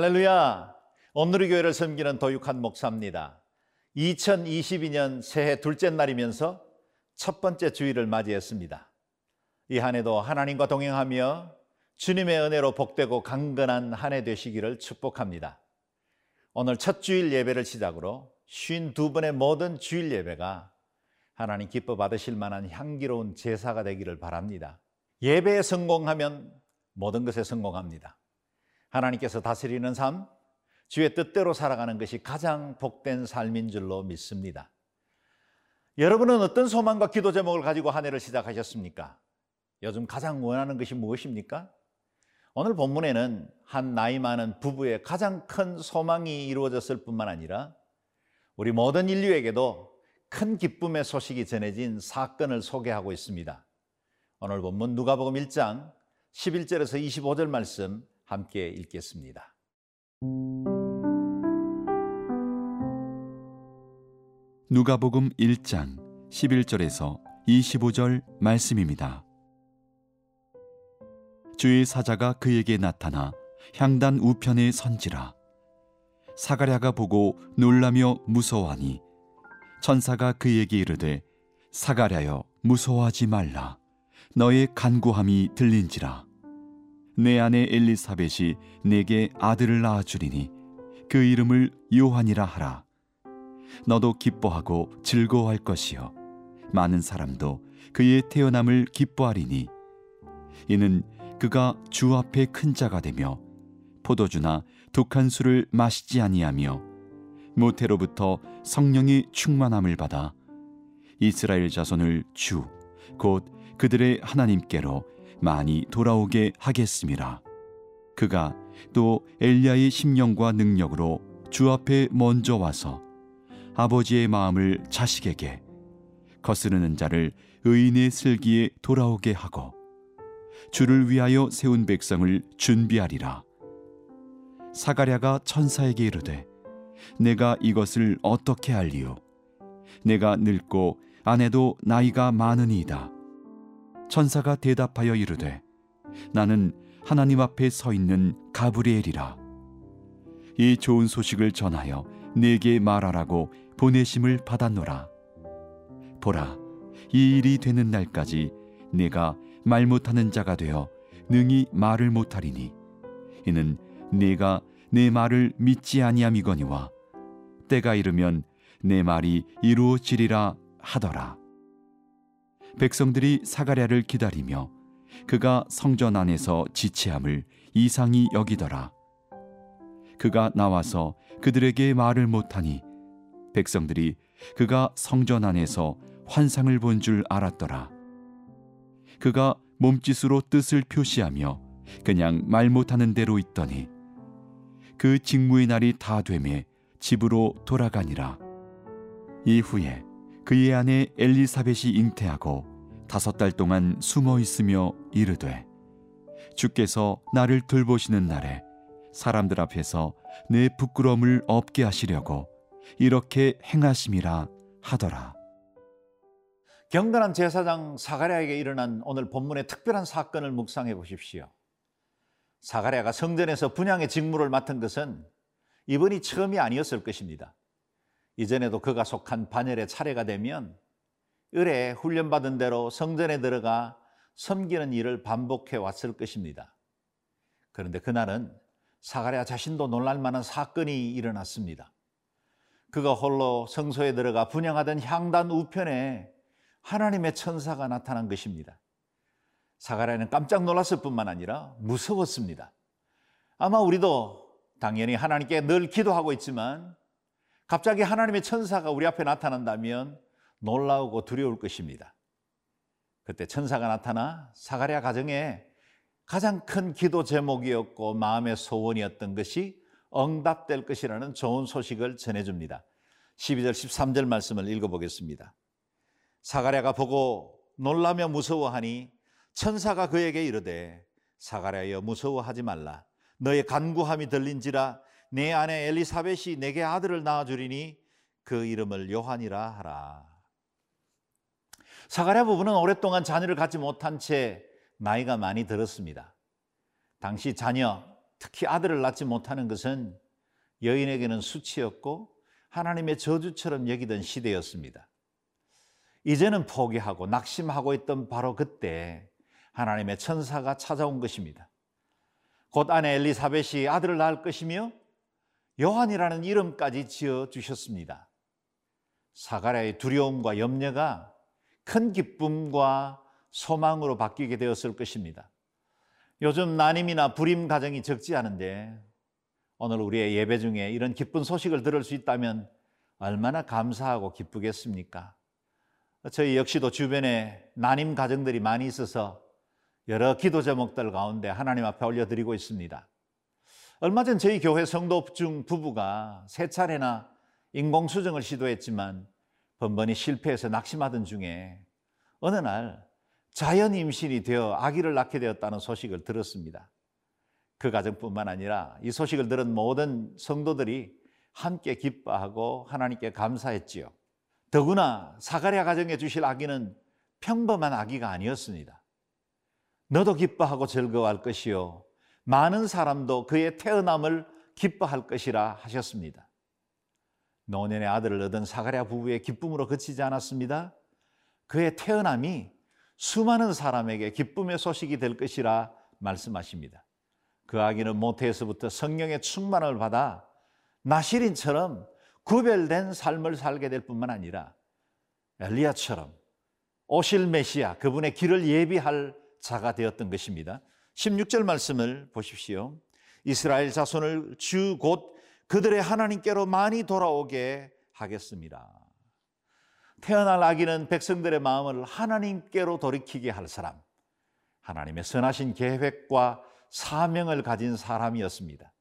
할렐루야! 오늘의 교회를 섬기는 도육한 목사입니다. 2022년 새해 둘째 날이면서 첫 번째 주일을 맞이했습니다. 이 한 해도 하나님과 동행하며 주님의 은혜로 복되고 강건한 한 해 되시기를 축복합니다. 오늘 첫 주일 예배를 시작으로 쉰두 번의 모든 주일 예배가 하나님 기뻐 받으실 만한 향기로운 제사가 되기를 바랍니다. 예배에 성공하면 모든 것에 성공합니다. 하나님께서 다스리는 삶, 주의 뜻대로 살아가는 것이 가장 복된 삶인 줄로 믿습니다. 여러분은 어떤 소망과 기도 제목을 가지고 한 해를 시작하셨습니까? 요즘 가장 원하는 것이 무엇입니까? 오늘 본문에는 한 나이 많은 부부의 가장 큰 소망이 이루어졌을 뿐만 아니라 우리 모든 인류에게도 큰 기쁨의 소식이 전해진 사건을 소개하고 있습니다. 오늘 본문 누가복음 1장 11절에서 25절 말씀 함께 읽겠습니다. 누가복음 1장 11절에서 25절 말씀입니다. 주의 사자가 그에게 나타나 향단 우편에 선지라 사가랴가 보고 놀라며 무서워하니 천사가 그에게 이르되 사가랴여 무서워하지 말라 너의 간구함이 들린지라 내 아내 엘리사벳이 내게 아들을 낳아 주리니 그 이름을 요한이라 하라. 너도 기뻐하고 즐거워할 것이요. 많은 사람도 그의 태어남을 기뻐하리니 이는 그가 주 앞에 큰 자가 되며 포도주나 독한 술을 마시지 아니하며 모태로부터 성령이 충만함을 받아 이스라엘 자손을 주 곧 그들의 하나님께로 많이 돌아오게 하겠습니다. 그가 또 엘리야의 심령과 능력으로 주 앞에 먼저 와서 아버지의 마음을 자식에게 거스르는 자를 의인의 슬기에 돌아오게 하고 주를 위하여 세운 백성을 준비하리라. 사가랴가 천사에게 이르되 내가 이것을 어떻게 알리요? 내가 늙고 아내도 나이가 많으니이다. 천사가 대답하여 이르되 나는 하나님 앞에 서 있는 가브리엘이라. 이 좋은 소식을 전하여 내게 말하라고 보내심을 받았노라. 보라, 이 일이 되는 날까지 내가 말 못하는 자가 되어 능히 말을 못하리니 이는 내가 내 말을 믿지 아니함이거니와 때가 이르면 내 말이 이루어지리라 하더라. 백성들이 사가랴를 기다리며 그가 성전 안에서 지체함을 이상히 여기더라. 그가 나와서 그들에게 말을 못하니 백성들이 그가 성전 안에서 환상을 본 줄 알았더라. 그가 몸짓으로 뜻을 표시하며 그냥 말 못하는 대로 있더니 그 직무의 날이 다 되매 집으로 돌아가니라. 이후에 그의 아내 엘리사벳이 잉태하고 다섯 달 동안 숨어 있으며 이르되 주께서 나를 돌보시는 날에 사람들 앞에서 내 부끄러움을 없게 하시려고 이렇게 행하심이라 하더라. 경건한 제사장 사가랴에게 일어난 오늘 본문의 특별한 사건을 묵상해 보십시오. 사가랴가 성전에서 분양의 직무를 맡은 것은 이번이 처음이 아니었을 것입니다. 이전에도 그가 속한 반열의 차례가 되면 을에 훈련받은 대로 성전에 들어가 섬기는 일을 반복해 왔을 것입니다. 그런데 그날은 사가랴 자신도 놀랄 만한 사건이 일어났습니다. 그가 홀로 성소에 들어가 분양하던 향단 우편에 하나님의 천사가 나타난 것입니다. 사가랴는 깜짝 놀랐을 뿐만 아니라 무서웠습니다. 아마 우리도 당연히 하나님께 늘 기도하고 있지만 갑자기 하나님의 천사가 우리 앞에 나타난다면 놀라우고 두려울 것입니다. 그때 천사가 나타나 사가랴 가정에 가장 큰 기도 제목이었고 마음의 소원이었던 것이 응답될 것이라는 좋은 소식을 전해줍니다. 12절 13절 말씀을 읽어보겠습니다. 사가랴가 보고 놀라며 무서워하니 천사가 그에게 이르되 사가랴여 무서워하지 말라 너의 간구함이 들린지라 내 아내 엘리사벳이 내게 아들을 낳아 주리니 그 이름을 요한이라 하라. 사가랴 부부는 오랫동안 자녀를 갖지 못한 채 나이가 많이 들었습니다. 당시 자녀 특히 아들을 낳지 못하는 것은 여인에게는 수치였고 하나님의 저주처럼 여기던 시대였습니다. 이제는 포기하고 낙심하고 있던 바로 그때 하나님의 천사가 찾아온 것입니다. 곧 아내 엘리사벳이 아들을 낳을 것이며 요한이라는 이름까지 지어 주셨습니다. 사가랴의 두려움과 염려가 큰 기쁨과 소망으로 바뀌게 되었을 것입니다. 요즘 난임이나 불임 가정이 적지 않은데 오늘 우리의 예배 중에 이런 기쁜 소식을 들을 수 있다면 얼마나 감사하고 기쁘겠습니까? 저희 역시도 주변에 난임 가정들이 많이 있어서 여러 기도 제목들 가운데 하나님 앞에 올려드리고 있습니다. 얼마 전 저희 교회 성도 중 부부가 세 차례나 인공수정을 시도했지만 번번이 실패해서 낙심하던 중에 어느 날 자연 임신이 되어 아기를 낳게 되었다는 소식을 들었습니다. 그 가정뿐만 아니라 이 소식을 들은 모든 성도들이 함께 기뻐하고 하나님께 감사했지요. 더구나 사가랴 가정에 주실 아기는 평범한 아기가 아니었습니다. 너도 기뻐하고 즐거워할 것이요 많은 사람도 그의 태어남을 기뻐할 것이라 하셨습니다. 노년의 아들을 얻은 사가랴 부부의 기쁨으로 그치지 않았습니다. 그의 태어남이 수많은 사람에게 기쁨의 소식이 될 것이라 말씀하십니다. 그 아기는 모태에서부터 성령의 충만을 받아 나시린처럼 구별된 삶을 살게 될 뿐만 아니라 엘리야처럼 오실 메시아 그분의 길을 예비할 자가 되었던 것입니다. 16절 말씀을 보십시오. 이스라엘 자손을 주 곧 그들의 하나님께로 많이 돌아오게 하겠습니다. 태어날 아기는 백성들의 마음을 하나님께로 돌이키게 할 사람, 하나님의 선하신 계획과 사명을 가진 사람이었습니다.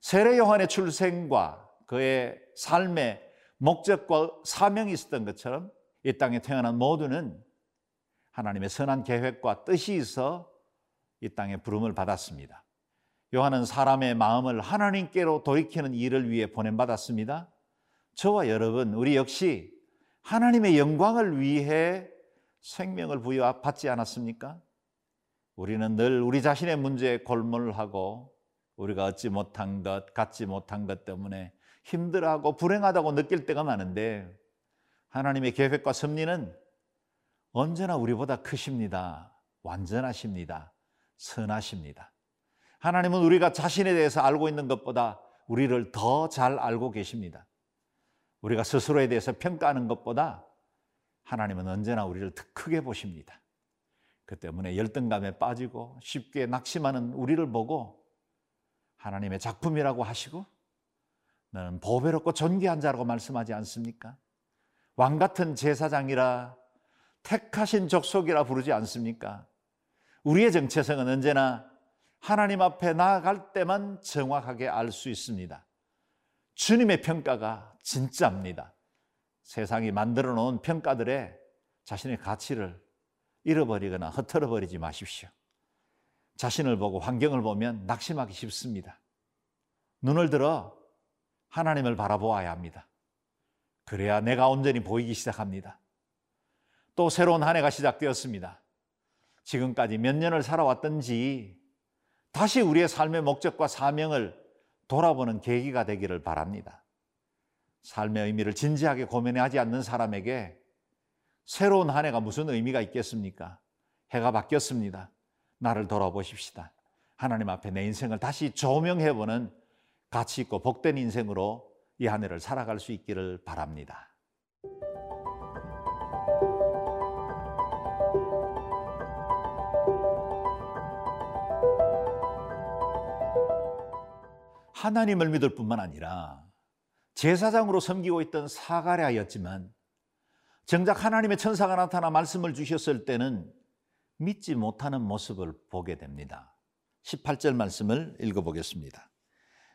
세례 요한의 출생과 그의 삶의 목적과 사명이 있었던 것처럼 이 땅에 태어난 모두는 하나님의 선한 계획과 뜻이 있어 이 땅에 부름을 받았습니다. 요한은 사람의 마음을 하나님께로 돌이키는 일을 위해 보냄 받았습니다. 저와 여러분, 우리 역시 하나님의 영광을 위해 생명을 부여받지 않았습니까? 우리는 늘 우리 자신의 문제에 골몰하고 우리가 얻지 못한 것, 갖지 못한 것 때문에 힘들어하고 불행하다고 느낄 때가 많은데 하나님의 계획과 섭리는 언제나 우리보다 크십니다. 완전하십니다. 선하십니다. 하나님은 우리가 자신에 대해서 알고 있는 것보다 우리를 더 잘 알고 계십니다. 우리가 스스로에 대해서 평가하는 것보다 하나님은 언제나 우리를 더 크게 보십니다. 그 때문에 열등감에 빠지고 쉽게 낙심하는 우리를 보고 하나님의 작품이라고 하시고 너는 보배롭고 존귀한 자라고 말씀하지 않습니까? 왕 같은 제사장이라 택하신 족속이라 부르지 않습니까? 우리의 정체성은 언제나 하나님 앞에 나아갈 때만 정확하게 알 수 있습니다. 주님의 평가가 진짜입니다. 세상이 만들어 놓은 평가들에 자신의 가치를 잃어버리거나 흩어져 버리지 마십시오. 자신을 보고 환경을 보면 낙심하기 쉽습니다. 눈을 들어 하나님을 바라보아야 합니다. 그래야 내가 온전히 보이기 시작합니다. 또 새로운 한 해가 시작되었습니다. 지금까지 몇 년을 살아왔던지 다시 우리의 삶의 목적과 사명을 돌아보는 계기가 되기를 바랍니다. 삶의 의미를 진지하게 고민하지 않는 사람에게 새로운 한 해가 무슨 의미가 있겠습니까? 해가 바뀌었습니다. 나를 돌아보십시다. 하나님 앞에 내 인생을 다시 조명해보는 가치 있고 복된 인생으로 이 한 해를 살아갈 수 있기를 바랍니다. 하나님을 믿을 뿐만 아니라 제사장으로 섬기고 있던 사가랴였지만 정작 하나님의 천사가 나타나 말씀을 주셨을 때는 믿지 못하는 모습을 보게 됩니다. 18절 말씀을 읽어보겠습니다.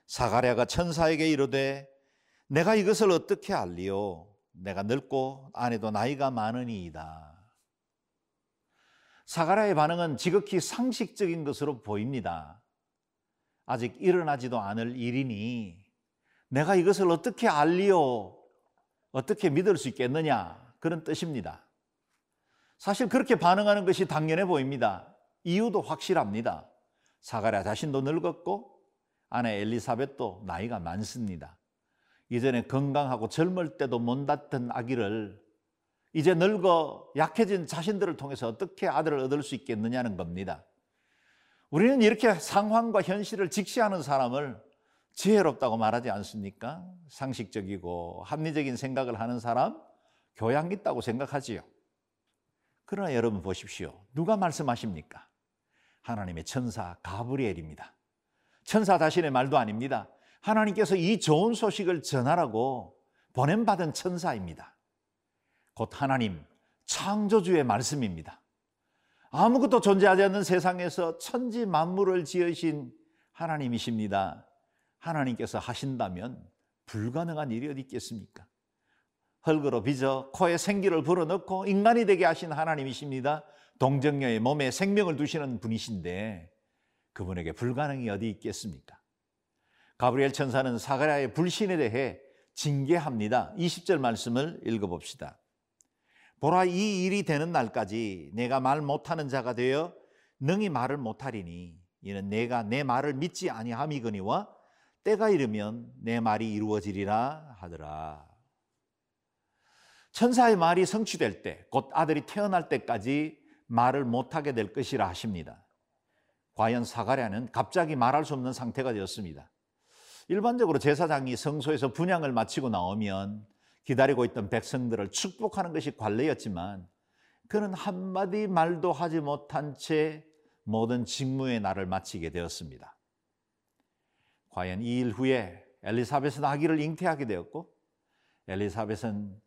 사가랴가 천사에게 이르되 내가 이것을 어떻게 알리요? 내가 늙고 아내도 나이가 많으니이다. 사가랴의 반응은 지극히 상식적인 것으로 보입니다. 아직 일어나지도 않을 일이니 내가 이것을 어떻게 알리요? 어떻게 믿을 수 있겠느냐? 그런 뜻입니다. 사실 그렇게 반응하는 것이 당연해 보입니다. 이유도 확실합니다. 사가랴 자신도 늙었고 아내 엘리사벳도 나이가 많습니다. 이전에 건강하고 젊을 때도 못 낳던 아기를 이제 늙어 약해진 자신들을 통해서 어떻게 아들을 얻을 수 있겠느냐는 겁니다. 우리는 이렇게 상황과 현실을 직시하는 사람을 지혜롭다고 말하지 않습니까? 상식적이고 합리적인 생각을 하는 사람, 교양 있다고 생각하지요. 그러나 여러분 보십시오. 누가 말씀하십니까? 하나님의 천사 가브리엘입니다. 천사 자신의 말도 아닙니다. 하나님께서 이 좋은 소식을 전하라고 보냄받은 천사입니다. 곧 하나님 창조주의 말씀입니다. 아무것도 존재하지 않는 세상에서 천지 만물을 지으신 하나님이십니다. 하나님께서 하신다면 불가능한 일이 어디 있겠습니까? 흙으로 빚어 코에 생기를 불어넣고 인간이 되게 하신 하나님이십니다. 동정녀의 몸에 생명을 두시는 분이신데 그분에게 불가능이 어디 있겠습니까? 가브리엘 천사는 사가랴의 불신에 대해 징계합니다. 20절 말씀을 읽어봅시다. 보라 이 일이 되는 날까지 내가 말 못하는 자가 되어 능히 말을 못하리니 이는 내가 내 말을 믿지 아니함이거니와 때가 이르면 내 말이 이루어지리라 하더라. 천사의 말이 성취될 때, 곧 아들이 태어날 때까지 말을 못하게 될 것이라 하십니다. 과연 사가랴는 갑자기 말할 수 없는 상태가 되었습니다. 일반적으로 제사장이 성소에서 분양을 마치고 나오면 기다리고 있던 백성들을 축복하는 것이 관례였지만 그는 한마디 말도 하지 못한 채 모든 직무의 날을 마치게 되었습니다. 과연 이 일 후에 엘리사벳은 아기를 잉태하게 되었고 엘리사벳은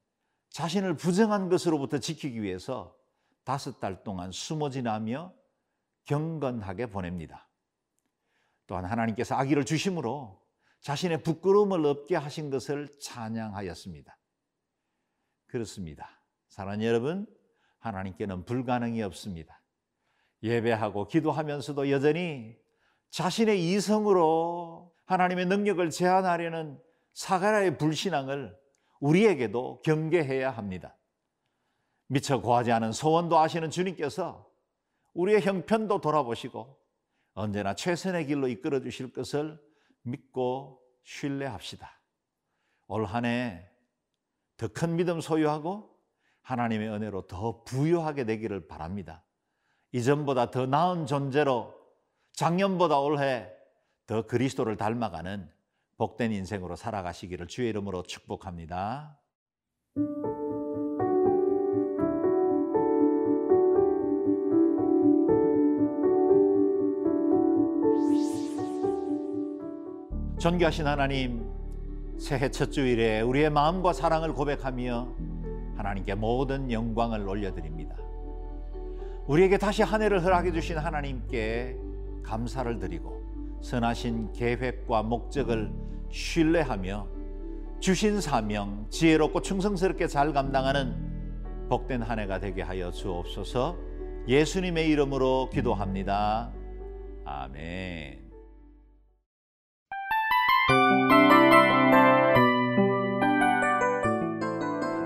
자신을 부정한 것으로부터 지키기 위해서 다섯 달 동안 숨어 지나며 경건하게 보냅니다. 또한 하나님께서 아기를 주심으로 자신의 부끄러움을 없게 하신 것을 찬양하였습니다. 그렇습니다. 사랑하는 여러분, 하나님께는 불가능이 없습니다. 예배하고 기도하면서도 여전히 자신의 이성으로 하나님의 능력을 제한하려는 사가라의 불신앙을 우리에게도 경계해야 합니다. 미처 구하지 않은 소원도 아시는 주님께서 우리의 형편도 돌아보시고 언제나 최선의 길로 이끌어 주실 것을 믿고 신뢰합시다. 올 한 해 더 큰 믿음 소유하고 하나님의 은혜로 더 부유하게 되기를 바랍니다. 이전보다 더 나은 존재로 작년보다 올해 더 그리스도를 닮아가는 복된 인생으로 살아가시기를 주의 이름으로 축복합니다. 존귀하신 하나님, 새해 첫 주일에 우리의 마음과 사랑을 고백하며 하나님께 모든 영광을 올려드립니다. 우리에게 다시 한 해를 허락해 주신 하나님께 감사를 드리고 선하신 계획과 목적을 신뢰하며 주신 사명 지혜롭고 충성스럽게 잘 감당하는 복된 한 해가 되게 하여 주옵소서 예수님의 이름으로 기도합니다. 아멘.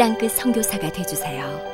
땅끝 선교사가 되주세요.